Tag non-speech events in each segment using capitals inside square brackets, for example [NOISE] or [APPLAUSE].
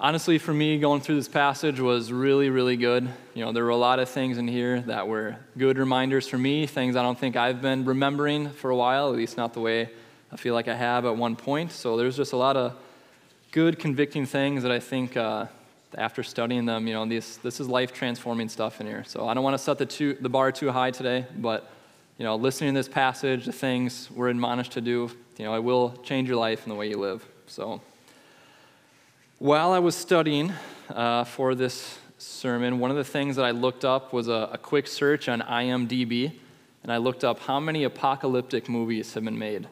honestly, for me, going through this passage was really, really good. You know, there were a lot of things in here that were good reminders for me, things I don't think I've been remembering for a while, at least not the way I feel like I have at one point. So there's just a lot of good, convicting things that I think uh, after studying them, you know, this, this is life transforming stuff in here. So I don't want to set the, too, the bar too high today, but, you know, listening to this passage, the things we're admonished to do, you know, it will change your life and the way you live. So while I was studying uh, for this sermon, one of the things that I looked up was a, a quick search on IMDb, and I looked up how many apocalyptic movies have been made.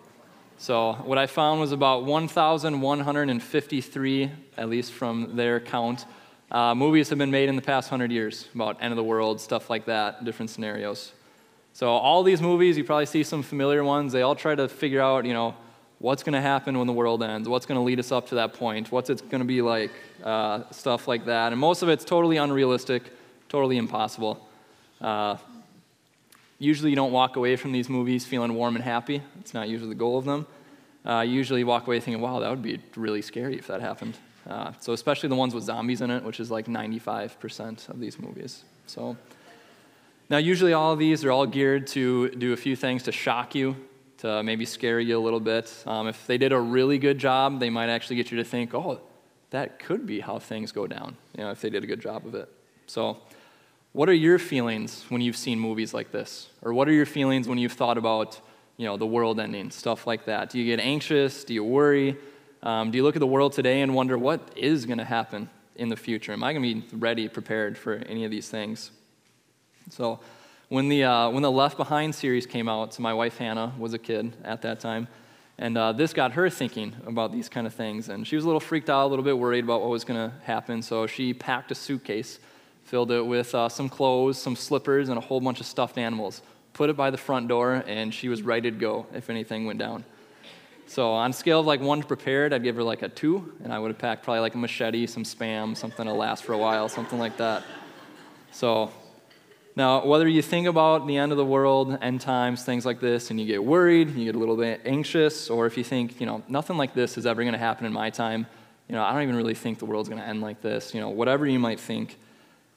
So, what I found was about 1,153, at least from their count, uh, movies have been made in the past 100 years about end of the world, stuff like that, different scenarios. So, all these movies, you probably see some familiar ones, they all try to figure out, you know, what's going to happen when the world ends, what's going to lead us up to that point, what's it going to be like, uh, stuff like that. And most of it's totally unrealistic, totally impossible. Uh, Usually, you don't walk away from these movies feeling warm and happy. It's not usually the goal of them. Uh, you usually walk away thinking, wow, that would be really scary if that happened. Uh, so, especially the ones with zombies in it, which is like 95% of these movies. So, now, usually all of these are all geared to do a few things to shock you, to maybe scare you a little bit. Um, if they did a really good job, they might actually get you to think, oh, that could be how things go down, you know, if they did a good job of it. So, what are your feelings when you've seen movies like this? Or what are your feelings when you've thought about, you know, the world ending, stuff like that? Do you get anxious? Do you worry? Um, do you look at the world today and wonder what is going to happen in the future? Am I going to be ready, prepared for any of these things? So, when the, uh, when the Left Behind series came out, so my wife Hannah was a kid at that time, and uh, this got her thinking about these kind of things. And she was a little freaked out, a little bit worried about what was going to happen, so she packed a suitcase filled it with uh, some clothes, some slippers, and a whole bunch of stuffed animals. Put it by the front door, and she was ready to go if anything went down. So, on a scale of like one to prepared, I'd give her like a two, and I would have packed probably like a machete, some spam, something to last for a while, something like that. So, now, whether you think about the end of the world, end times, things like this, and you get worried, you get a little bit anxious, or if you think, you know, nothing like this is ever going to happen in my time, you know, I don't even really think the world's going to end like this, you know, whatever you might think,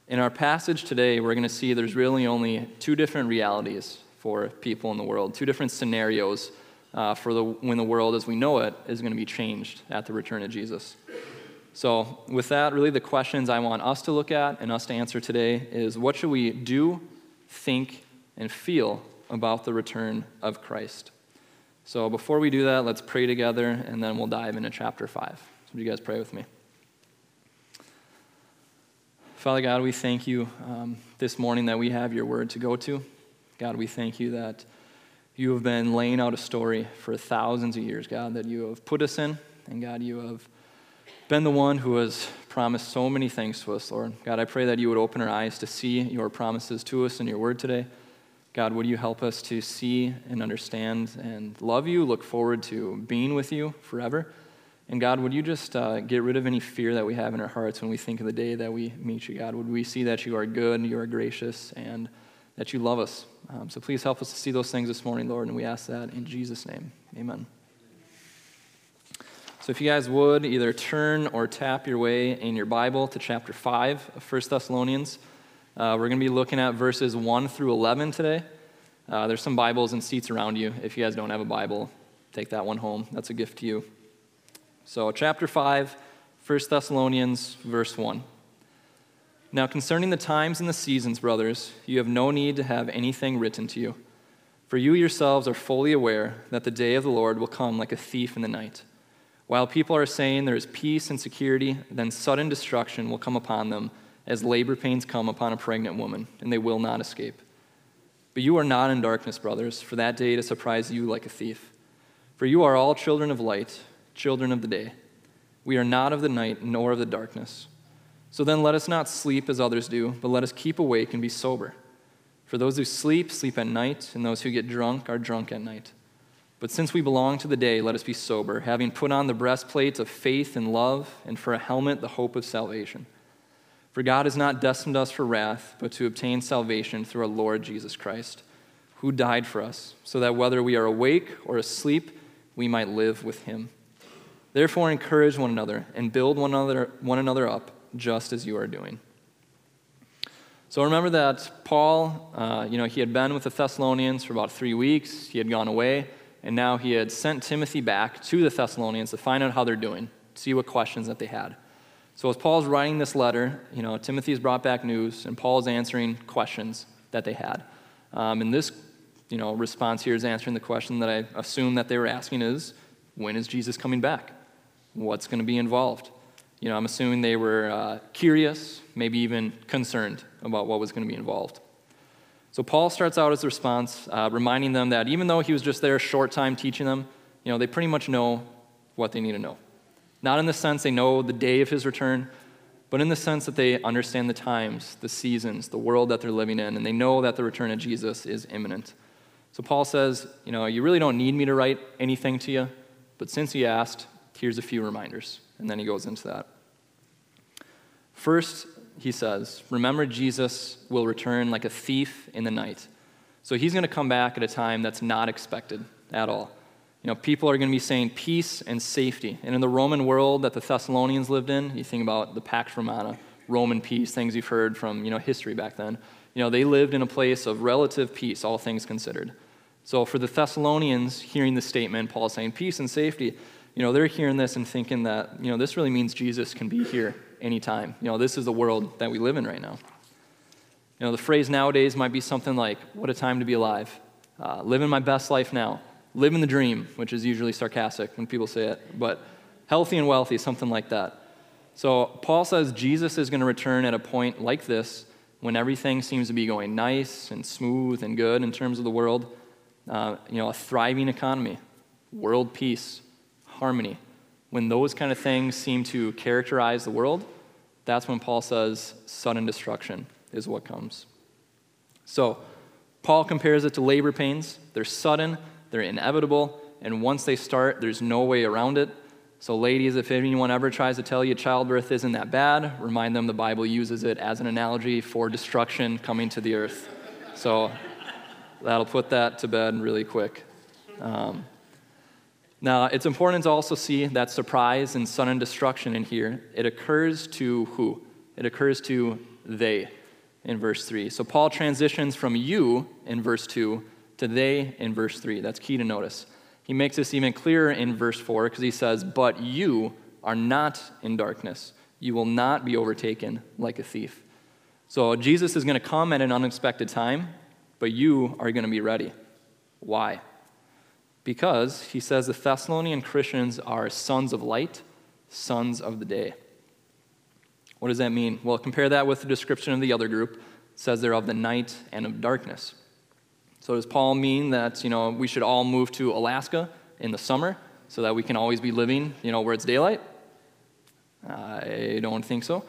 in our passage today, we're going to see there's really only two different realities for people in the world, two different scenarios uh, for the, when the world as we know it is going to be changed at the return of Jesus. So, with that, really the questions I want us to look at and us to answer today is what should we do, think, and feel about the return of Christ? So, before we do that, let's pray together and then we'll dive into chapter 5. So, would you guys pray with me? Father God, we thank you um, this morning that we have your word to go to. God, we thank you that you have been laying out a story for thousands of years, God, that you have put us in. And God, you have been the one who has promised so many things to us, Lord. God, I pray that you would open our eyes to see your promises to us in your word today. God, would you help us to see and understand and love you, look forward to being with you forever. And God, would you just uh, get rid of any fear that we have in our hearts when we think of the day that we meet you, God? Would we see that you are good, you are gracious, and that you love us? Um, so please help us to see those things this morning, Lord, and we ask that in Jesus' name. Amen. So if you guys would either turn or tap your way in your Bible to chapter 5 of 1 Thessalonians. Uh, we're going to be looking at verses 1 through 11 today. Uh, there's some Bibles and seats around you. If you guys don't have a Bible, take that one home. That's a gift to you. So, chapter 5, 1 Thessalonians, verse 1. Now, concerning the times and the seasons, brothers, you have no need to have anything written to you. For you yourselves are fully aware that the day of the Lord will come like a thief in the night. While people are saying there is peace and security, then sudden destruction will come upon them as labor pains come upon a pregnant woman, and they will not escape. But you are not in darkness, brothers, for that day to surprise you like a thief. For you are all children of light children of the day. We are not of the night, nor of the darkness. So then let us not sleep as others do, but let us keep awake and be sober. For those who sleep, sleep at night, and those who get drunk are drunk at night. But since we belong to the day, let us be sober, having put on the breastplate of faith and love, and for a helmet, the hope of salvation. For God has not destined us for wrath, but to obtain salvation through our Lord Jesus Christ, who died for us, so that whether we are awake or asleep, we might live with him. Therefore, encourage one another and build one another, one another up, just as you are doing. So remember that Paul, uh, you know, he had been with the Thessalonians for about three weeks. He had gone away, and now he had sent Timothy back to the Thessalonians to find out how they're doing, see what questions that they had. So as Paul's writing this letter, you know, Timothy's brought back news, and Paul's answering questions that they had. Um, and this, you know, response here is answering the question that I assume that they were asking is, when is Jesus coming back? What's going to be involved? You know, I'm assuming they were uh, curious, maybe even concerned about what was going to be involved. So Paul starts out his response, uh, reminding them that even though he was just there a short time teaching them, you know, they pretty much know what they need to know. Not in the sense they know the day of his return, but in the sense that they understand the times, the seasons, the world that they're living in, and they know that the return of Jesus is imminent. So Paul says, you know, you really don't need me to write anything to you, but since you asked, here's a few reminders. And then he goes into that. First, he says, Remember, Jesus will return like a thief in the night. So he's going to come back at a time that's not expected at all. You know, people are going to be saying peace and safety. And in the Roman world that the Thessalonians lived in, you think about the Pax Romana, Roman peace, things you've heard from, you know, history back then. You know, they lived in a place of relative peace, all things considered. So for the Thessalonians hearing the statement, Paul saying peace and safety, you know, they're hearing this and thinking that, you know, this really means Jesus can be here anytime. You know, this is the world that we live in right now. You know, the phrase nowadays might be something like, what a time to be alive. Uh, living my best life now. Living the dream, which is usually sarcastic when people say it, but healthy and wealthy, something like that. So Paul says Jesus is going to return at a point like this when everything seems to be going nice and smooth and good in terms of the world. Uh, you know, a thriving economy, world peace, harmony. When those kind of things seem to characterize the world, that's when Paul says sudden destruction is what comes. So, Paul compares it to labor pains. They're sudden, they're inevitable, and once they start, there's no way around it. So, ladies, if anyone ever tries to tell you childbirth isn't that bad, remind them the Bible uses it as an analogy for destruction coming to the earth. So, that'll put that to bed really quick. Um, now, it's important to also see that surprise and sudden destruction in here. It occurs to who? It occurs to they in verse 3. So Paul transitions from you in verse 2 to they in verse 3. That's key to notice. He makes this even clearer in verse 4 because he says, But you are not in darkness. You will not be overtaken like a thief. So Jesus is going to come at an unexpected time, but you are going to be ready. Why? Because he says the Thessalonian Christians are sons of light, sons of the day. What does that mean? Well, compare that with the description of the other group. It says they're of the night and of darkness. So does Paul mean that, you know, we should all move to Alaska in the summer so that we can always be living, you know, where it's daylight? I don't think so.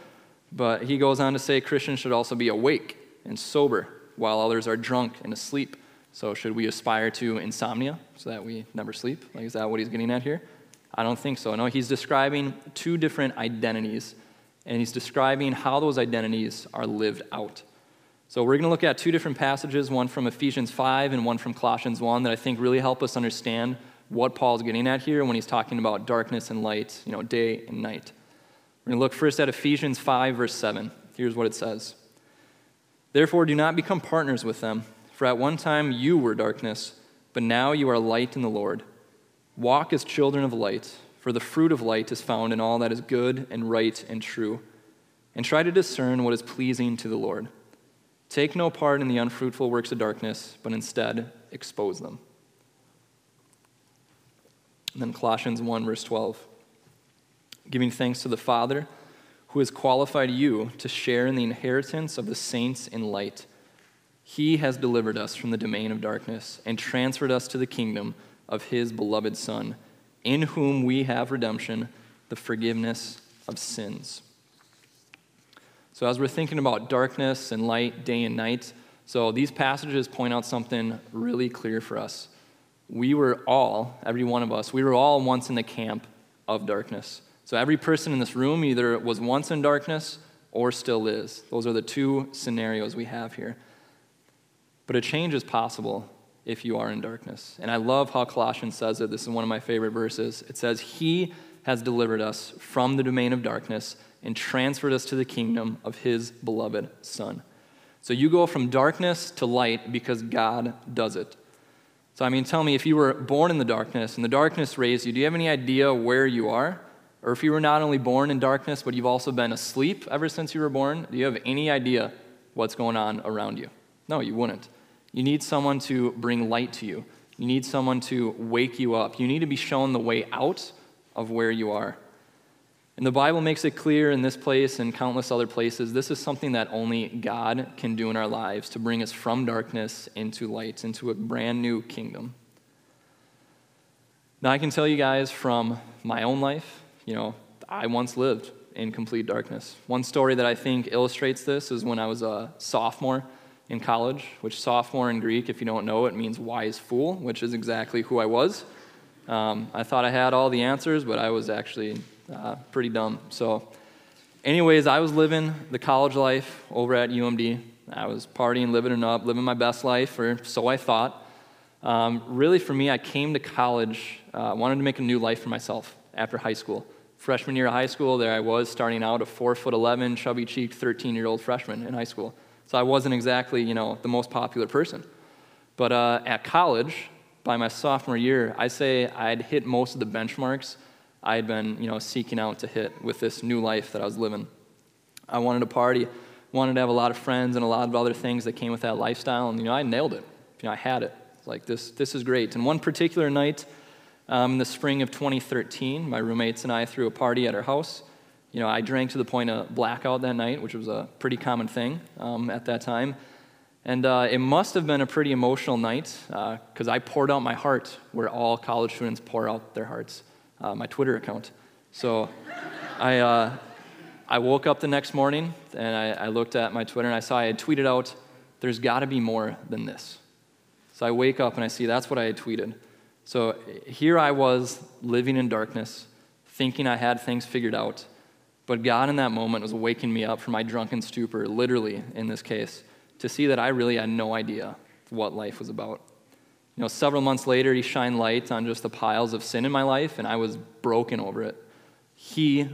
But he goes on to say Christians should also be awake and sober while others are drunk and asleep. So, should we aspire to insomnia so that we never sleep? Like, is that what he's getting at here? I don't think so. No, he's describing two different identities, and he's describing how those identities are lived out. So, we're going to look at two different passages, one from Ephesians 5 and one from Colossians 1, that I think really help us understand what Paul's getting at here when he's talking about darkness and light, you know, day and night. We're going to look first at Ephesians 5, verse 7. Here's what it says Therefore, do not become partners with them. For at one time you were darkness, but now you are light in the Lord. Walk as children of light, for the fruit of light is found in all that is good and right and true. And try to discern what is pleasing to the Lord. Take no part in the unfruitful works of darkness, but instead expose them. And then Colossians 1, verse 12. Giving thanks to the Father who has qualified you to share in the inheritance of the saints in light. He has delivered us from the domain of darkness and transferred us to the kingdom of His beloved Son, in whom we have redemption, the forgiveness of sins. So, as we're thinking about darkness and light, day and night, so these passages point out something really clear for us. We were all, every one of us, we were all once in the camp of darkness. So, every person in this room either was once in darkness or still is. Those are the two scenarios we have here. But a change is possible if you are in darkness. And I love how Colossians says it. This is one of my favorite verses. It says, He has delivered us from the domain of darkness and transferred us to the kingdom of his beloved Son. So you go from darkness to light because God does it. So, I mean, tell me, if you were born in the darkness and the darkness raised you, do you have any idea where you are? Or if you were not only born in darkness, but you've also been asleep ever since you were born, do you have any idea what's going on around you? No, you wouldn't. You need someone to bring light to you. You need someone to wake you up. You need to be shown the way out of where you are. And the Bible makes it clear in this place and countless other places this is something that only God can do in our lives to bring us from darkness into light, into a brand new kingdom. Now, I can tell you guys from my own life, you know, I once lived in complete darkness. One story that I think illustrates this is when I was a sophomore in college, which sophomore in Greek, if you don't know it, means wise fool, which is exactly who I was. Um, I thought I had all the answers, but I was actually uh, pretty dumb. So, anyways, I was living the college life over at UMD. I was partying, living it up, living my best life, or so I thought. Um, really, for me, I came to college, uh, wanted to make a new life for myself after high school. Freshman year of high school, there I was starting out a four foot 11, chubby cheeked 13 year old freshman in high school. So I wasn't exactly, you know, the most popular person. But uh, at college, by my sophomore year, I say I'd hit most of the benchmarks I had been, you know, seeking out to hit with this new life that I was living. I wanted to party, wanted to have a lot of friends and a lot of other things that came with that lifestyle, and you know, I nailed it. You know, I had it. It's like this, this is great. And one particular night, um, in the spring of 2013, my roommates and I threw a party at our house. You know, I drank to the point of blackout that night, which was a pretty common thing um, at that time. And uh, it must have been a pretty emotional night because uh, I poured out my heart where all college students pour out their hearts uh, my Twitter account. So I, uh, I woke up the next morning and I, I looked at my Twitter and I saw I had tweeted out, There's got to be more than this. So I wake up and I see that's what I had tweeted. So here I was living in darkness, thinking I had things figured out. But God in that moment was waking me up from my drunken stupor, literally in this case, to see that I really had no idea what life was about. You know, several months later, he shined light on just the piles of sin in my life, and I was broken over it. He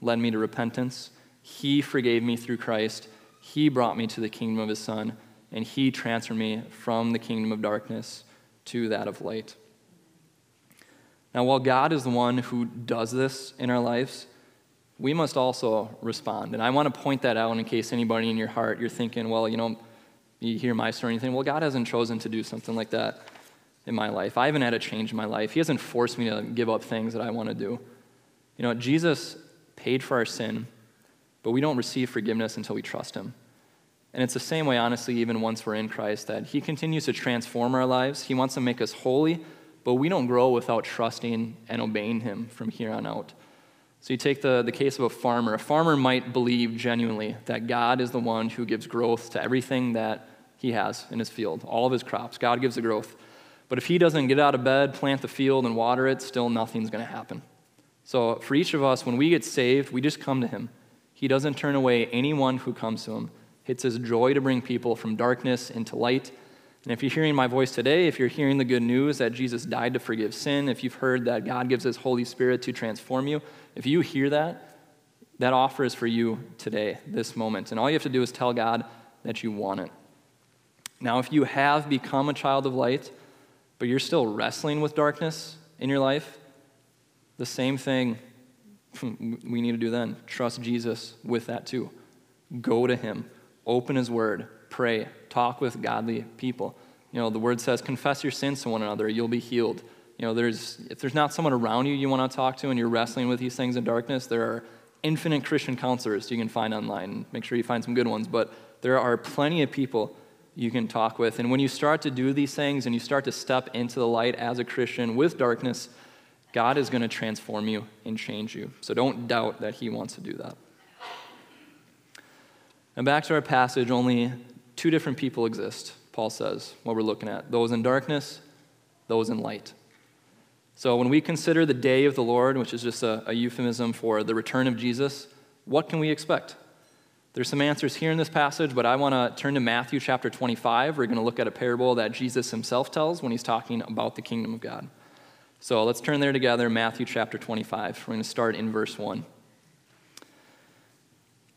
led me to repentance. He forgave me through Christ. He brought me to the kingdom of his Son, and he transferred me from the kingdom of darkness to that of light. Now, while God is the one who does this in our lives, we must also respond. And I want to point that out in case anybody in your heart, you're thinking, well, you know, you hear my story and think, well, God hasn't chosen to do something like that in my life. I haven't had a change in my life. He hasn't forced me to give up things that I want to do. You know, Jesus paid for our sin, but we don't receive forgiveness until we trust Him. And it's the same way, honestly, even once we're in Christ, that He continues to transform our lives. He wants to make us holy, but we don't grow without trusting and obeying Him from here on out. So you take the, the case of a farmer. A farmer might believe genuinely that God is the one who gives growth to everything that he has in his field, all of his crops. God gives the growth. But if he doesn't get out of bed, plant the field, and water it, still nothing's going to happen. So for each of us, when we get saved, we just come to him. He doesn't turn away anyone who comes to him. It's his joy to bring people from darkness into light. And if you're hearing my voice today, if you're hearing the good news that Jesus died to forgive sin, if you've heard that God gives his Holy Spirit to transform you, if you hear that, that offer is for you today, this moment. And all you have to do is tell God that you want it. Now, if you have become a child of light, but you're still wrestling with darkness in your life, the same thing we need to do then. Trust Jesus with that too. Go to Him, open His Word, pray, talk with godly people. You know, the Word says, confess your sins to one another, you'll be healed. You know, there's, if there's not someone around you you want to talk to and you're wrestling with these things in darkness, there are infinite Christian counselors you can find online. Make sure you find some good ones. But there are plenty of people you can talk with. And when you start to do these things and you start to step into the light as a Christian with darkness, God is going to transform you and change you. So don't doubt that He wants to do that. And back to our passage, only two different people exist, Paul says, what we're looking at those in darkness, those in light. So when we consider the day of the Lord, which is just a, a euphemism for the return of Jesus, what can we expect? There's some answers here in this passage, but I want to turn to Matthew chapter 25. We're going to look at a parable that Jesus himself tells when he's talking about the kingdom of God. So let's turn there together, Matthew chapter 25. We're going to start in verse 1.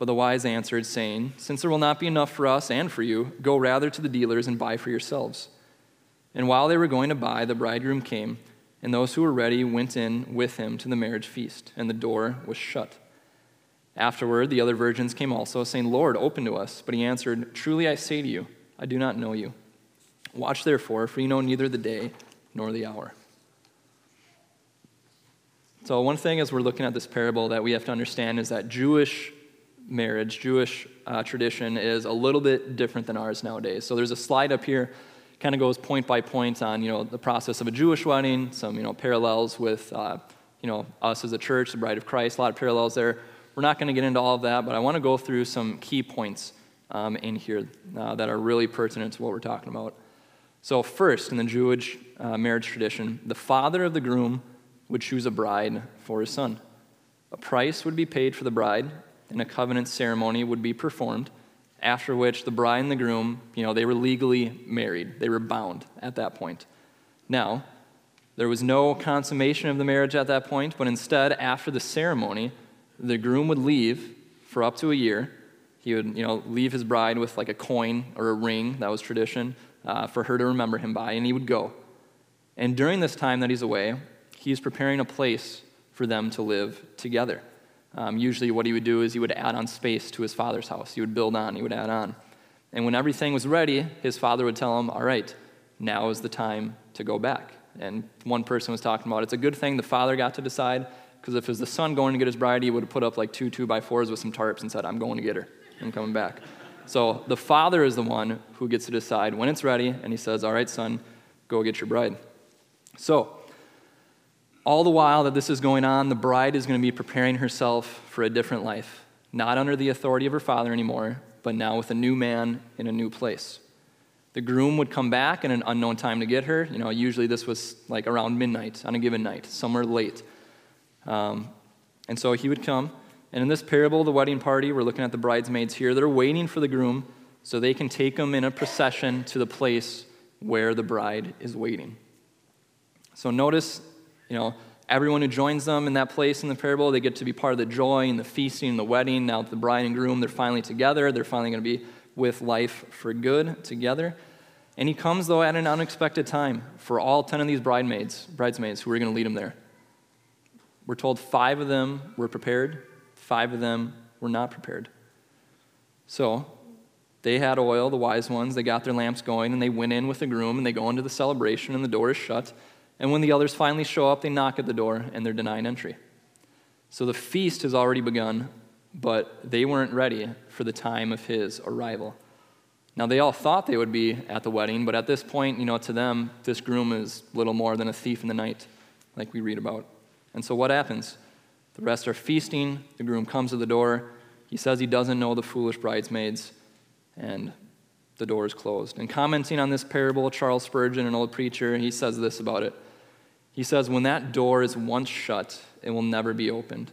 But the wise answered, saying, Since there will not be enough for us and for you, go rather to the dealers and buy for yourselves. And while they were going to buy, the bridegroom came, and those who were ready went in with him to the marriage feast, and the door was shut. Afterward, the other virgins came also, saying, Lord, open to us. But he answered, Truly I say to you, I do not know you. Watch therefore, for you know neither the day nor the hour. So, one thing as we're looking at this parable that we have to understand is that Jewish marriage, Jewish uh, tradition, is a little bit different than ours nowadays. So, there's a slide up here, kind of goes point by point on you know the process of a Jewish wedding, some you know parallels with uh, you know us as a church, the Bride of Christ, a lot of parallels there. We're not going to get into all of that, but I want to go through some key points um, in here uh, that are really pertinent to what we're talking about. So, first, in the Jewish uh, marriage tradition, the father of the groom would choose a bride for his son. A price would be paid for the bride, and a covenant ceremony would be performed, after which the bride and the groom, you know, they were legally married. They were bound at that point. Now, there was no consummation of the marriage at that point, but instead, after the ceremony, the groom would leave for up to a year. He would, you know, leave his bride with like a coin or a ring, that was tradition, uh, for her to remember him by, and he would go. And during this time that he's away, he's preparing a place for them to live together. Um, usually, what he would do is he would add on space to his father's house. He would build on, he would add on. And when everything was ready, his father would tell him, All right, now is the time to go back. And one person was talking about it's a good thing the father got to decide, because if it was the son going to get his bride, he would have put up like two two by fours with some tarps and said, I'm going to get her. I'm coming back. So the father is the one who gets to decide when it's ready, and he says, All right, son, go get your bride. So, all the while that this is going on, the bride is going to be preparing herself for a different life, not under the authority of her father anymore, but now with a new man in a new place. The groom would come back in an unknown time to get her. You know, usually this was like around midnight on a given night, somewhere late. Um, and so he would come. And in this parable, the wedding party, we're looking at the bridesmaids here. They're waiting for the groom so they can take him in a procession to the place where the bride is waiting. So notice you know, everyone who joins them in that place in the parable, they get to be part of the joy and the feasting and the wedding. Now, the bride and groom, they're finally together. They're finally going to be with life for good together. And he comes, though, at an unexpected time for all 10 of these bridesmaids, bridesmaids who are going to lead him there. We're told five of them were prepared, five of them were not prepared. So, they had oil, the wise ones, they got their lamps going, and they went in with the groom, and they go into the celebration, and the door is shut. And when the others finally show up, they knock at the door and they're denied entry. So the feast has already begun, but they weren't ready for the time of his arrival. Now, they all thought they would be at the wedding, but at this point, you know, to them, this groom is little more than a thief in the night, like we read about. And so what happens? The rest are feasting. The groom comes to the door. He says he doesn't know the foolish bridesmaids, and the door is closed. And commenting on this parable, Charles Spurgeon, an old preacher, he says this about it. He says, When that door is once shut, it will never be opened.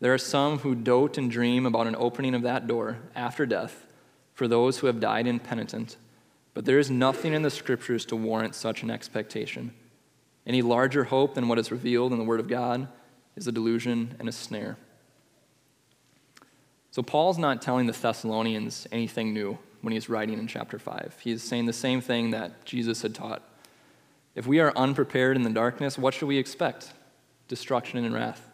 There are some who dote and dream about an opening of that door after death for those who have died impenitent, but there is nothing in the scriptures to warrant such an expectation. Any larger hope than what is revealed in the Word of God is a delusion and a snare. So, Paul's not telling the Thessalonians anything new when he's writing in chapter 5. He's saying the same thing that Jesus had taught if we are unprepared in the darkness, what should we expect? Destruction and wrath.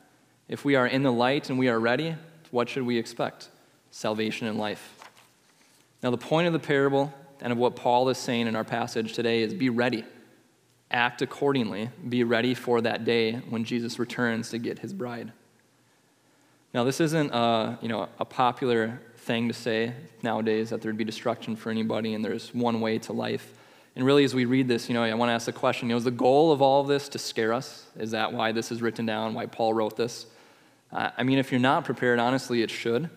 If we are in the light and we are ready, what should we expect? Salvation and life. Now, the point of the parable and of what Paul is saying in our passage today is be ready. Act accordingly. Be ready for that day when Jesus returns to get his bride. Now, this isn't a, you know, a popular thing to say nowadays that there'd be destruction for anybody and there's one way to life. And really, as we read this, you know, I want to ask the question, you know, is the goal of all of this to scare us? Is that why this is written down, why Paul wrote this? Uh, I mean, if you're not prepared, honestly, it should.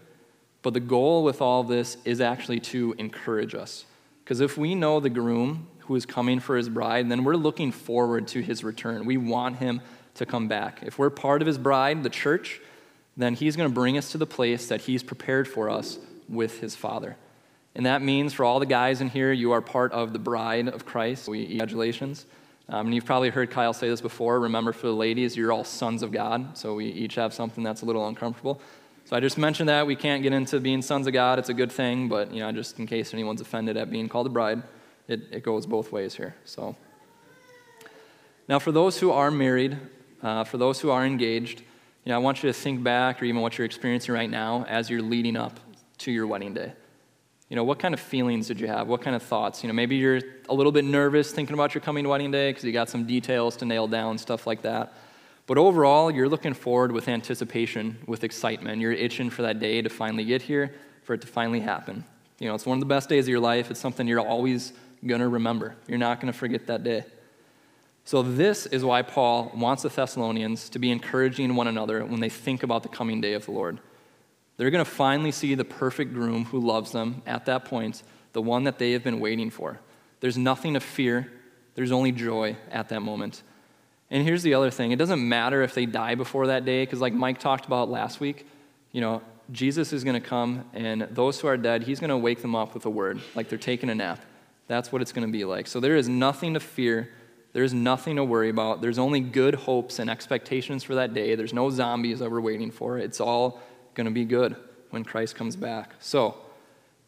But the goal with all of this is actually to encourage us. Because if we know the groom who is coming for his bride, then we're looking forward to his return. We want him to come back. If we're part of his bride, the church, then he's going to bring us to the place that he's prepared for us with his father. And that means for all the guys in here, you are part of the bride of Christ. We, congratulations. Um, and you've probably heard Kyle say this before. Remember, for the ladies, you're all sons of God. So we each have something that's a little uncomfortable. So I just mentioned that. We can't get into being sons of God. It's a good thing, but, you know, just in case anyone's offended at being called a bride, it, it goes both ways here. So. Now, for those who are married, uh, for those who are engaged, you know, I want you to think back or even what you're experiencing right now as you're leading up to your wedding day. You know, what kind of feelings did you have? What kind of thoughts? You know, maybe you're a little bit nervous thinking about your coming wedding day because you got some details to nail down, stuff like that. But overall, you're looking forward with anticipation, with excitement. You're itching for that day to finally get here, for it to finally happen. You know, it's one of the best days of your life. It's something you're always going to remember. You're not going to forget that day. So, this is why Paul wants the Thessalonians to be encouraging one another when they think about the coming day of the Lord. They're going to finally see the perfect groom who loves them at that point, the one that they have been waiting for. There's nothing to fear, there's only joy at that moment. And here's the other thing it doesn't matter if they die before that day, because, like Mike talked about last week, you know, Jesus is going to come, and those who are dead, he's going to wake them up with a word, like they're taking a nap. That's what it's going to be like. So there is nothing to fear. There's nothing to worry about. There's only good hopes and expectations for that day. There's no zombies that we're waiting for. It's all going to be good when Christ comes back. So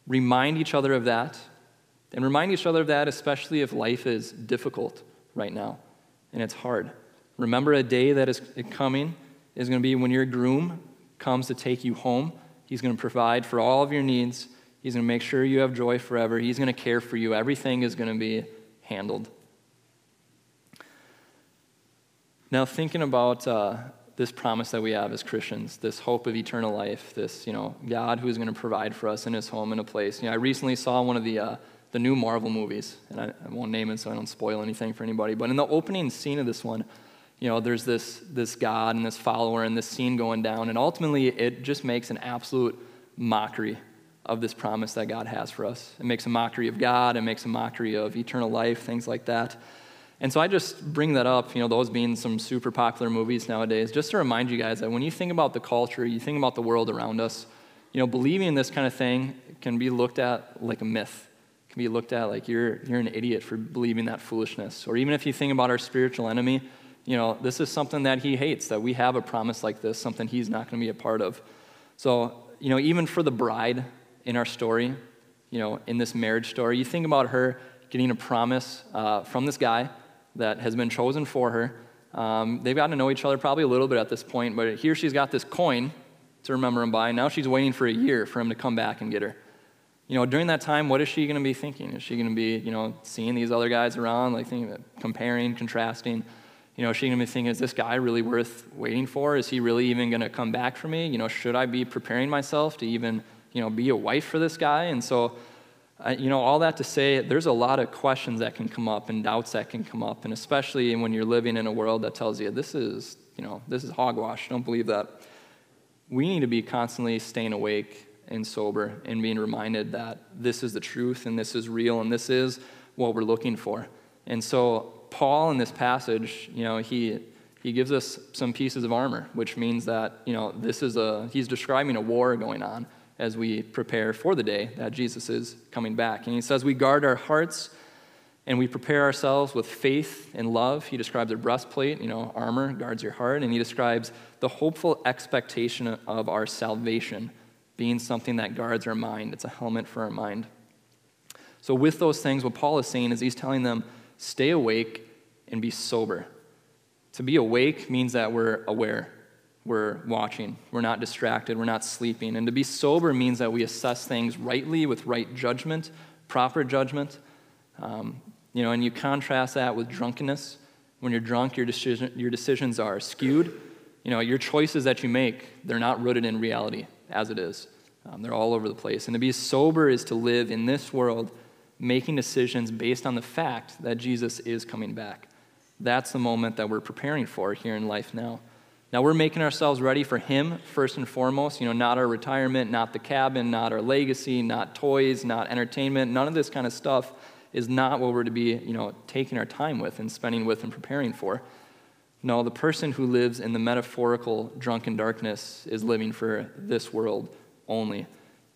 remind each other of that. And remind each other of that, especially if life is difficult right now and it's hard. Remember, a day that is coming is going to be when your groom comes to take you home. He's going to provide for all of your needs. He's going to make sure you have joy forever. He's going to care for you. Everything is going to be handled. Now, thinking about uh, this promise that we have as Christians, this hope of eternal life, this, you know, God who is going to provide for us in his home in a place. You know, I recently saw one of the, uh, the new Marvel movies, and I, I won't name it so I don't spoil anything for anybody, but in the opening scene of this one, you know, there's this, this God and this follower and this scene going down, and ultimately it just makes an absolute mockery of this promise that God has for us. It makes a mockery of God, it makes a mockery of eternal life, things like that. And so I just bring that up, you know, those being some super popular movies nowadays, just to remind you guys that when you think about the culture, you think about the world around us, you know, believing in this kind of thing can be looked at like a myth. It can be looked at like you're, you're an idiot for believing that foolishness. Or even if you think about our spiritual enemy, you know, this is something that he hates, that we have a promise like this, something he's not going to be a part of. So, you know, even for the bride in our story, you know, in this marriage story, you think about her getting a promise uh, from this guy that has been chosen for her. Um, they've gotten to know each other probably a little bit at this point, but here she's got this coin to remember him by. Now she's waiting for a year for him to come back and get her. You know, during that time, what is she going to be thinking? Is she going to be, you know, seeing these other guys around, like thinking, comparing, contrasting? You know, is she going to be thinking, is this guy really worth waiting for? Is he really even going to come back for me? You know, should I be preparing myself to even, you know, be a wife for this guy? And so you know, all that to say, there's a lot of questions that can come up and doubts that can come up, and especially when you're living in a world that tells you this is, you know, this is hogwash. Don't believe that. We need to be constantly staying awake and sober and being reminded that this is the truth and this is real and this is what we're looking for. And so, Paul in this passage, you know, he he gives us some pieces of armor, which means that you know this is a he's describing a war going on as we prepare for the day that Jesus is coming back. And he says we guard our hearts and we prepare ourselves with faith and love. He describes a breastplate, you know, armor guards your heart, and he describes the hopeful expectation of our salvation being something that guards our mind. It's a helmet for our mind. So, with those things, what Paul is saying is he's telling them, stay awake and be sober. To be awake means that we're aware we're watching. We're not distracted. We're not sleeping. And to be sober means that we assess things rightly with right judgment, proper judgment. Um, you know, and you contrast that with drunkenness. When you're drunk, your, decision, your decisions are skewed. You know, your choices that you make, they're not rooted in reality as it is. Um, they're all over the place. And to be sober is to live in this world making decisions based on the fact that Jesus is coming back. That's the moment that we're preparing for here in life now. Now we're making ourselves ready for Him first and foremost, you know, not our retirement, not the cabin, not our legacy, not toys, not entertainment, none of this kind of stuff is not what we're to be, you know, taking our time with and spending with and preparing for. No, the person who lives in the metaphorical drunken darkness is living for this world only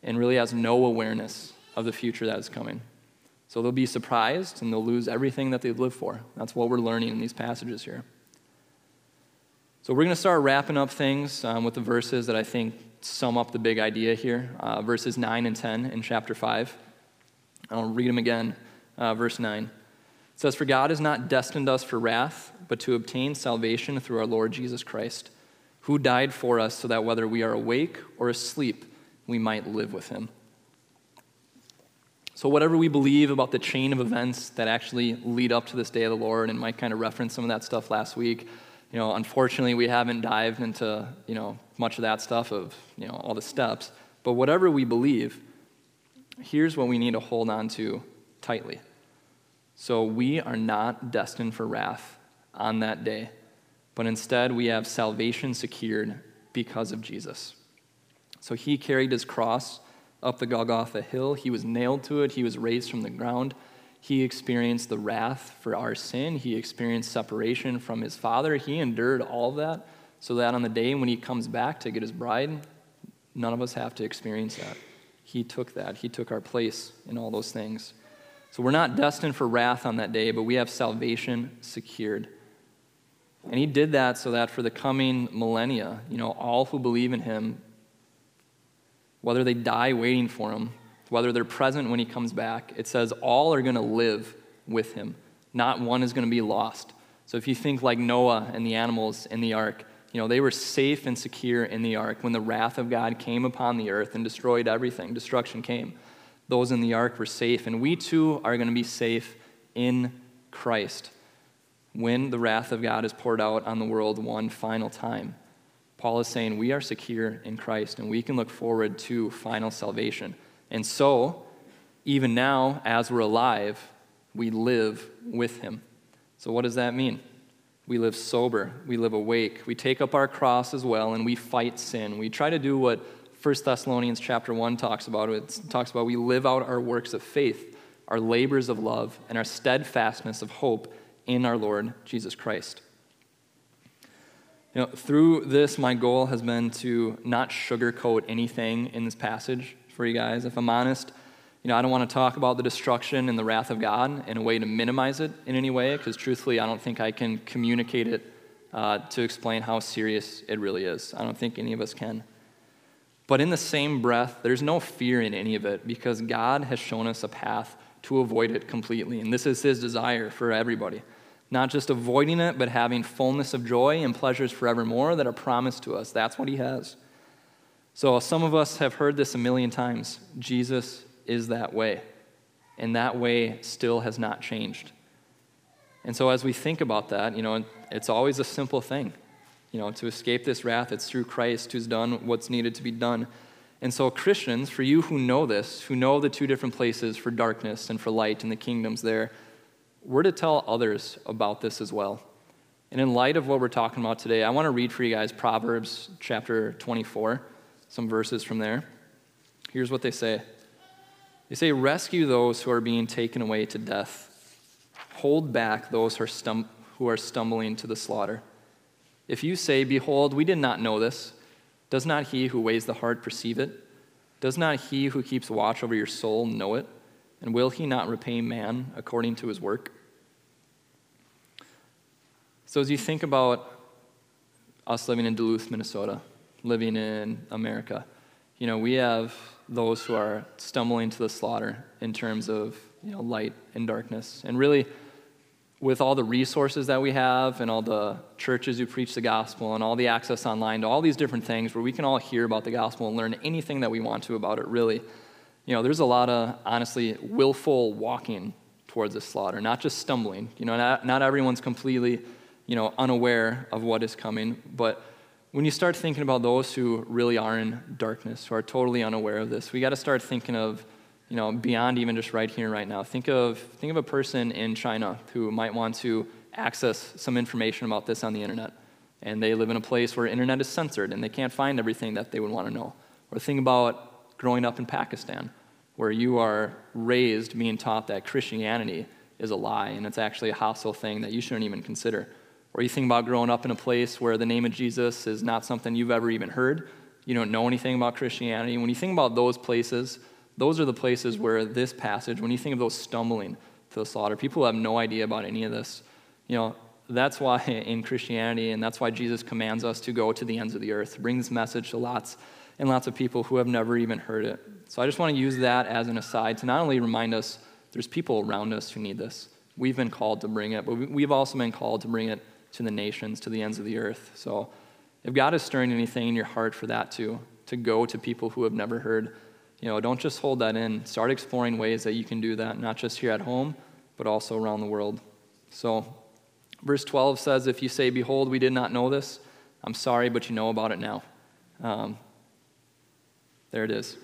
and really has no awareness of the future that is coming. So they'll be surprised and they'll lose everything that they've lived for. That's what we're learning in these passages here. So we're going to start wrapping up things um, with the verses that I think sum up the big idea here uh, verses 9 and 10 in chapter 5. I'll read them again. Uh, verse 9 it says, For God has not destined us for wrath, but to obtain salvation through our Lord Jesus Christ, who died for us so that whether we are awake or asleep, we might live with him. So, whatever we believe about the chain of events that actually lead up to this day of the Lord, and Mike kind of referenced some of that stuff last week, you know, unfortunately, we haven't dived into, you know, much of that stuff of, you know, all the steps. But whatever we believe, here's what we need to hold on to tightly. So we are not destined for wrath on that day, but instead we have salvation secured because of Jesus. So he carried his cross up the Golgotha hill, he was nailed to it, he was raised from the ground. He experienced the wrath for our sin. He experienced separation from his father. He endured all that so that on the day when he comes back to get his bride, none of us have to experience that. He took that. He took our place in all those things. So we're not destined for wrath on that day, but we have salvation secured. And he did that so that for the coming millennia, you know, all who believe in him, whether they die waiting for him whether they're present when he comes back, it says all are going to live with him. Not one is going to be lost. So if you think like Noah and the animals in the ark, you know, they were safe and secure in the ark when the wrath of God came upon the earth and destroyed everything. Destruction came. Those in the ark were safe, and we too are going to be safe in Christ when the wrath of God is poured out on the world one final time. Paul is saying we are secure in Christ and we can look forward to final salvation. And so, even now, as we're alive, we live with him. So, what does that mean? We live sober, we live awake, we take up our cross as well, and we fight sin. We try to do what 1 Thessalonians chapter 1 talks about. It talks about we live out our works of faith, our labors of love, and our steadfastness of hope in our Lord Jesus Christ. You know, through this, my goal has been to not sugarcoat anything in this passage for you guys. If I'm honest, you know, I don't want to talk about the destruction and the wrath of God in a way to minimize it in any way, because truthfully, I don't think I can communicate it uh, to explain how serious it really is. I don't think any of us can. But in the same breath, there's no fear in any of it because God has shown us a path to avoid it completely. And this is His desire for everybody. Not just avoiding it, but having fullness of joy and pleasures forevermore that are promised to us. That's what He has. So, some of us have heard this a million times. Jesus is that way, and that way still has not changed. And so, as we think about that, you know, it's always a simple thing. You know, to escape this wrath, it's through Christ who's done what's needed to be done. And so, Christians, for you who know this, who know the two different places for darkness and for light and the kingdoms there, we're to tell others about this as well. And in light of what we're talking about today, I want to read for you guys Proverbs chapter 24 some verses from there. Here's what they say They say, Rescue those who are being taken away to death, hold back those who are, stum- who are stumbling to the slaughter. If you say, Behold, we did not know this, does not he who weighs the heart perceive it? Does not he who keeps watch over your soul know it? And will he not repay man according to his work? So, as you think about us living in Duluth, Minnesota, living in America. You know, we have those who are stumbling to the slaughter in terms of you know, light and darkness. And really, with all the resources that we have and all the churches who preach the gospel and all the access online to all these different things where we can all hear about the gospel and learn anything that we want to about it, really, you know, there's a lot of, honestly, willful walking towards the slaughter, not just stumbling. You know, not, not everyone's completely, you know, unaware of what is coming, but when you start thinking about those who really are in darkness, who are totally unaware of this, we got to start thinking of you know, beyond even just right here, and right now. Think of, think of a person in China who might want to access some information about this on the internet. And they live in a place where internet is censored and they can't find everything that they would want to know. Or think about growing up in Pakistan, where you are raised being taught that Christianity is a lie and it's actually a hostile thing that you shouldn't even consider. Or you think about growing up in a place where the name of Jesus is not something you've ever even heard. You don't know anything about Christianity. When you think about those places, those are the places where this passage, when you think of those stumbling to the slaughter, people have no idea about any of this. You know, that's why [LAUGHS] in Christianity, and that's why Jesus commands us to go to the ends of the earth, bring this message to lots and lots of people who have never even heard it. So I just want to use that as an aside to not only remind us there's people around us who need this. We've been called to bring it, but we've also been called to bring it to the nations, to the ends of the earth. So if God is stirring anything in your heart for that too, to go to people who have never heard, you know, don't just hold that in. Start exploring ways that you can do that, not just here at home, but also around the world. So, verse 12 says, If you say, Behold, we did not know this, I'm sorry, but you know about it now. Um, there it is.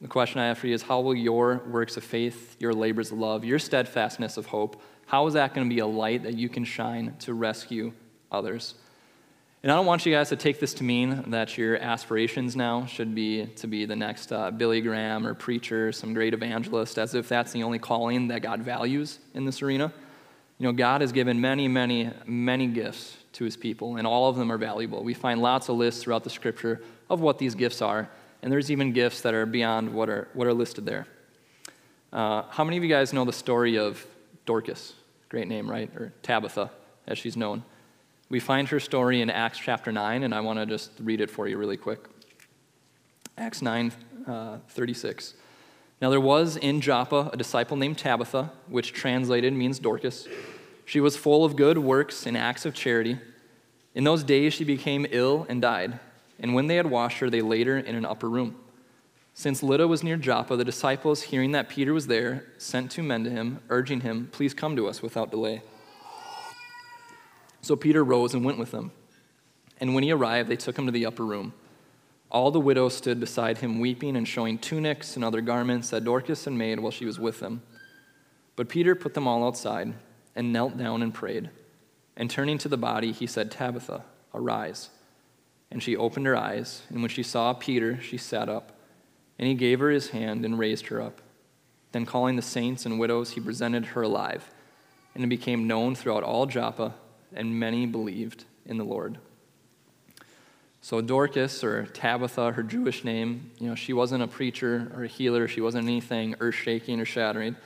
The question I have for you is how will your works of faith, your labors of love, your steadfastness of hope, how is that going to be a light that you can shine to rescue others? And I don't want you guys to take this to mean that your aspirations now should be to be the next uh, Billy Graham or preacher, some great evangelist, as if that's the only calling that God values in this arena. You know, God has given many, many, many gifts to his people, and all of them are valuable. We find lots of lists throughout the scripture of what these gifts are, and there's even gifts that are beyond what are, what are listed there. Uh, how many of you guys know the story of Dorcas? Great name, right? Or Tabitha, as she's known. We find her story in Acts chapter 9, and I want to just read it for you really quick. Acts 9 uh, 36. Now there was in Joppa a disciple named Tabitha, which translated means Dorcas. She was full of good works and acts of charity. In those days she became ill and died, and when they had washed her, they laid her in an upper room. Since Lydda was near Joppa, the disciples, hearing that Peter was there, sent two men to him, urging him, Please come to us without delay. So Peter rose and went with them. And when he arrived, they took him to the upper room. All the widows stood beside him, weeping and showing tunics and other garments that Dorcas had made while she was with them. But Peter put them all outside and knelt down and prayed. And turning to the body, he said, Tabitha, arise. And she opened her eyes, and when she saw Peter, she sat up. And he gave her his hand and raised her up. Then, calling the saints and widows, he presented her alive. And it became known throughout all Joppa and many believed in the Lord. So Dorcas, or Tabitha, her Jewish name, you know, she wasn't a preacher or a healer. She wasn't anything earth-shaking or shattering.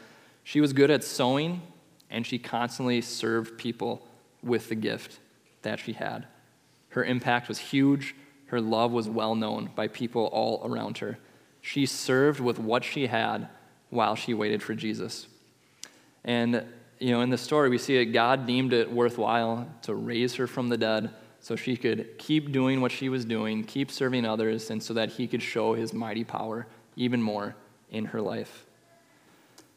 She was good at sewing, and she constantly served people with the gift that she had. Her impact was huge. Her love was well known by people all around her. She served with what she had while she waited for Jesus. And you know, in the story, we see that God deemed it worthwhile to raise her from the dead so she could keep doing what she was doing, keep serving others, and so that he could show his mighty power even more in her life.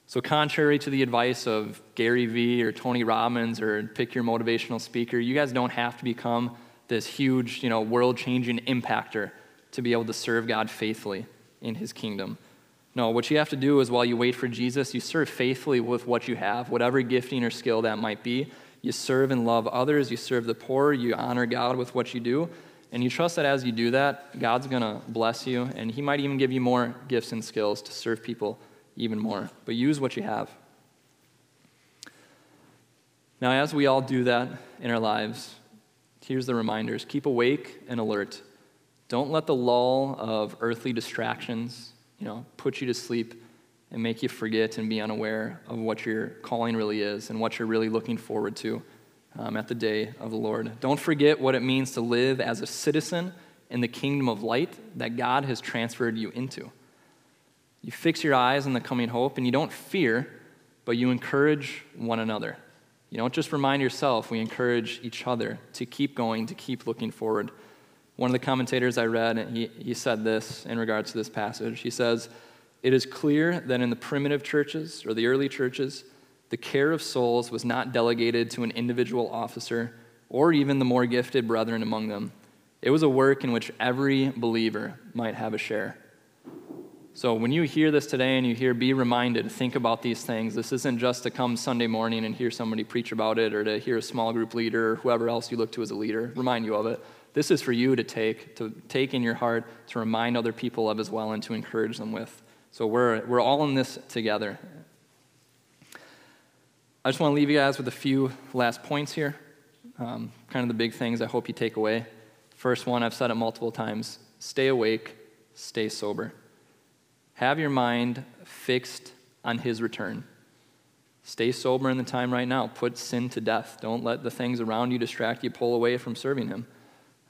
So, contrary to the advice of Gary Vee or Tony Robbins or pick your motivational speaker, you guys don't have to become this huge, you know, world changing impactor to be able to serve God faithfully in his kingdom. No, what you have to do is while you wait for Jesus, you serve faithfully with what you have, whatever gifting or skill that might be. You serve and love others, you serve the poor, you honor God with what you do, and you trust that as you do that, God's going to bless you, and He might even give you more gifts and skills to serve people even more. But use what you have. Now, as we all do that in our lives, here's the reminders keep awake and alert. Don't let the lull of earthly distractions you know, put you to sleep and make you forget and be unaware of what your calling really is and what you're really looking forward to um, at the day of the Lord. Don't forget what it means to live as a citizen in the kingdom of light that God has transferred you into. You fix your eyes on the coming hope and you don't fear, but you encourage one another. You don't just remind yourself, we encourage each other to keep going, to keep looking forward. One of the commentators I read, he, he said this in regards to this passage. He says, It is clear that in the primitive churches or the early churches, the care of souls was not delegated to an individual officer or even the more gifted brethren among them. It was a work in which every believer might have a share. So when you hear this today and you hear, be reminded, think about these things. This isn't just to come Sunday morning and hear somebody preach about it or to hear a small group leader or whoever else you look to as a leader remind you of it. This is for you to take, to take in your heart, to remind other people of as well, and to encourage them with. So we're, we're all in this together. I just want to leave you guys with a few last points here. Um, kind of the big things I hope you take away. First one, I've said it multiple times stay awake, stay sober. Have your mind fixed on his return. Stay sober in the time right now. Put sin to death. Don't let the things around you distract you, pull away from serving him.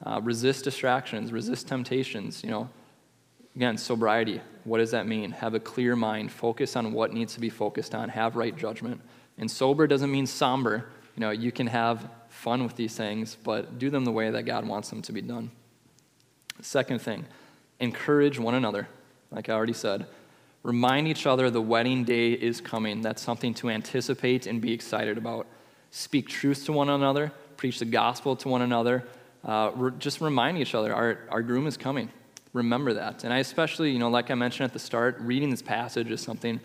Uh, resist distractions, resist temptations. You know, again, sobriety. What does that mean? Have a clear mind. Focus on what needs to be focused on. Have right judgment. And sober doesn't mean somber. You know, you can have fun with these things, but do them the way that God wants them to be done. Second thing, encourage one another. Like I already said, remind each other the wedding day is coming. That's something to anticipate and be excited about. Speak truth to one another, preach the gospel to one another, uh, re- just remind each other our, our groom is coming. Remember that. And I especially, you know, like I mentioned at the start, reading this passage is something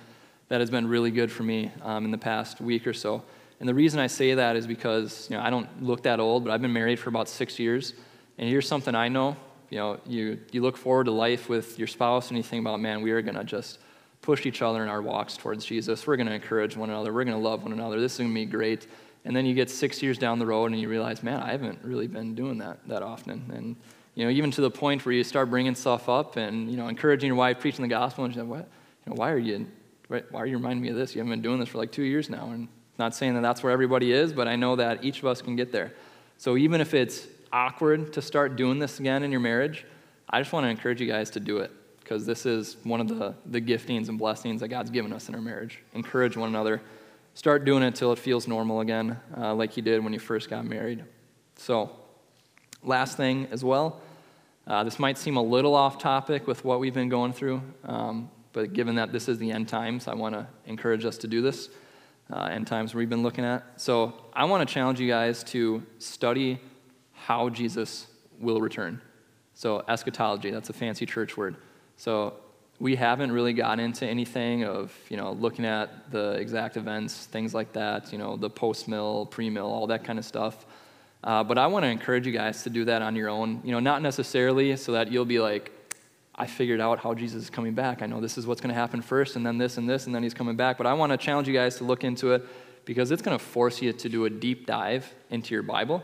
that has been really good for me um, in the past week or so. And the reason I say that is because, you know, I don't look that old, but I've been married for about six years. And here's something I know. You know, you, you look forward to life with your spouse and you think about, man, we are going to just push each other in our walks towards Jesus. We're going to encourage one another. We're going to love one another. This is going to be great. And then you get six years down the road and you realize, man, I haven't really been doing that that often. And, you know, even to the point where you start bringing stuff up and, you know, encouraging your wife, preaching the gospel, and she's like, what? You know, why are you, why are you reminding me of this? You haven't been doing this for like two years now. And not saying that that's where everybody is, but I know that each of us can get there. So even if it's awkward to start doing this again in your marriage, I just want to encourage you guys to do it because this is one of the, the giftings and blessings that God's given us in our marriage. Encourage one another Start doing it till it feels normal again, uh, like you did when you first got married. So, last thing as well, uh, this might seem a little off topic with what we've been going through, um, but given that this is the end times, I want to encourage us to do this. Uh, end times we've been looking at. So, I want to challenge you guys to study how Jesus will return. So, eschatology, that's a fancy church word. So, we haven't really gotten into anything of you know looking at the exact events things like that you know the post mill pre mill all that kind of stuff. Uh, but i want to encourage you guys to do that on your own you know not necessarily so that you'll be like i figured out how jesus is coming back. I know this is what's going to happen first and then this and this and then he's coming back. But i want to challenge you guys to look into it because it's going to force you to do a deep dive into your bible.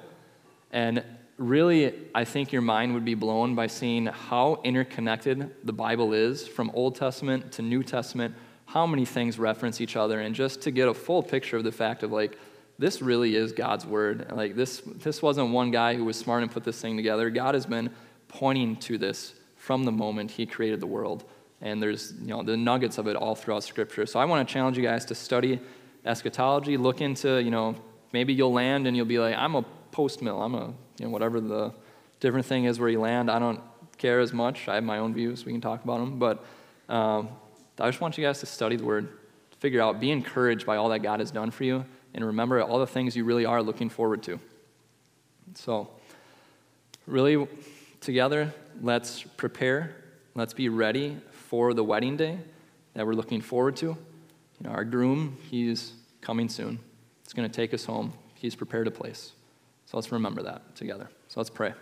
And really, I think your mind would be blown by seeing how interconnected the Bible is from Old Testament to New Testament, how many things reference each other, and just to get a full picture of the fact of like, this really is God's word. Like this, this wasn't one guy who was smart and put this thing together. God has been pointing to this from the moment He created the world, and there's you know the nuggets of it all throughout Scripture. So I want to challenge you guys to study eschatology. Look into you know maybe you'll land and you'll be like, I'm a post mill. I'm a you know, whatever the different thing is where you land. I don't care as much. I have my own views. We can talk about them. But um, I just want you guys to study the Word, figure out, be encouraged by all that God has done for you, and remember all the things you really are looking forward to. So, really, together, let's prepare. Let's be ready for the wedding day that we're looking forward to. You know, our groom, he's coming soon. It's going to take us home. He's prepared a place. So let's remember that together. So let's pray.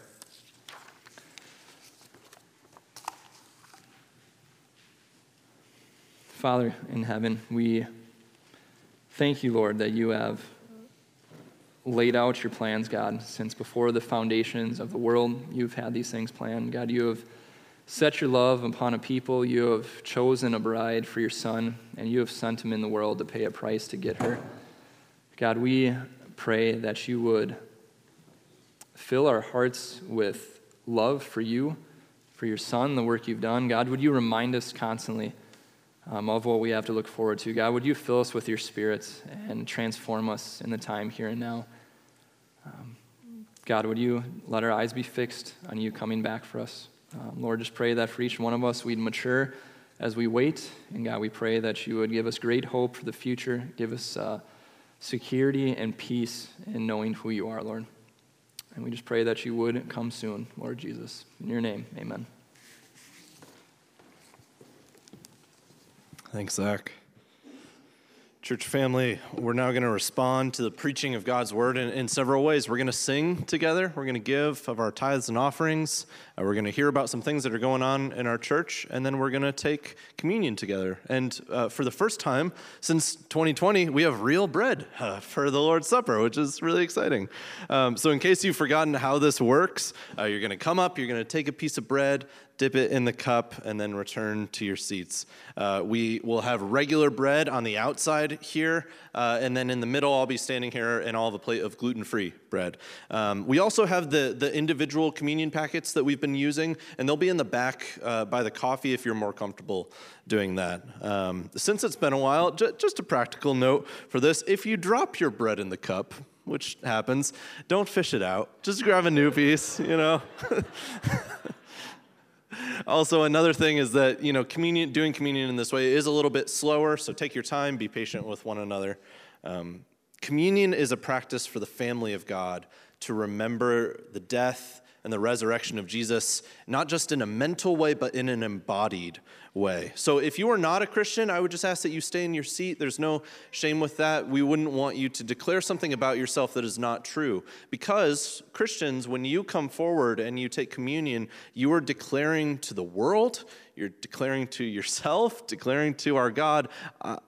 Father in heaven, we thank you, Lord, that you have laid out your plans, God, since before the foundations of the world. You've had these things planned. God, you have set your love upon a people. You have chosen a bride for your son, and you have sent him in the world to pay a price to get her. God, we pray that you would fill our hearts with love for you, for your Son, the work you've done. God, would you remind us constantly um, of what we have to look forward to? God, would you fill us with your Spirit and transform us in the time here and now? Um, God, would you let our eyes be fixed on you coming back for us? Um, Lord, just pray that for each one of us we'd mature as we wait. And God, we pray that you would give us great hope for the future, give us uh, security and peace in knowing who you are, Lord. And we just pray that you would come soon, Lord Jesus. In your name, amen. Thanks, Zach. Church family, we're now going to respond to the preaching of God's word in, in several ways. We're going to sing together. We're going to give of our tithes and offerings. Uh, we're going to hear about some things that are going on in our church. And then we're going to take communion together. And uh, for the first time since 2020, we have real bread uh, for the Lord's Supper, which is really exciting. Um, so, in case you've forgotten how this works, uh, you're going to come up, you're going to take a piece of bread, dip it in the cup, and then return to your seats. Uh, we will have regular bread on the outside here, uh, and then in the middle, I'll be standing here and I'll have a plate of gluten free bread. Um, we also have the, the individual communion packets that we've been using, and they'll be in the back uh, by the coffee if you're more comfortable doing that. Um, since it's been a while, j- just a practical note for this if you drop your bread in the cup, which happens, don't fish it out. Just grab a new piece, you know? [LAUGHS] also, another thing is that you know, communion, doing communion in this way is a little bit slower. So take your time, be patient with one another. Um, communion is a practice for the family of God to remember the death and the resurrection of Jesus, not just in a mental way, but in an embodied way. So if you are not a Christian, I would just ask that you stay in your seat. There's no shame with that. We wouldn't want you to declare something about yourself that is not true. Because Christians, when you come forward and you take communion, you are declaring to the world, you're declaring to yourself, [LAUGHS] declaring to our God,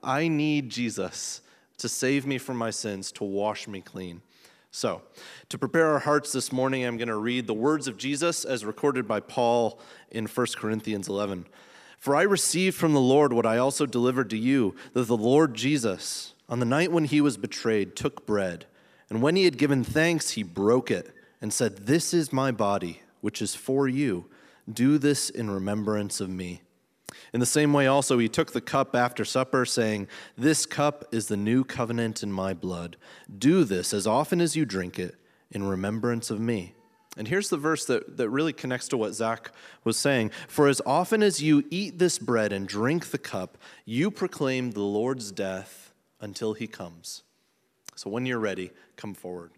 I need Jesus to save me from my sins, to wash me clean. So, to prepare our hearts this morning, I'm going to read the words of Jesus as recorded by Paul in 1 Corinthians 11. For I received from the Lord what I also delivered to you that the Lord Jesus, on the night when he was betrayed, took bread, and when he had given thanks, he broke it and said, This is my body, which is for you. Do this in remembrance of me. In the same way, also, he took the cup after supper, saying, This cup is the new covenant in my blood. Do this as often as you drink it in remembrance of me. And here's the verse that, that really connects to what Zach was saying. For as often as you eat this bread and drink the cup, you proclaim the Lord's death until he comes. So when you're ready, come forward.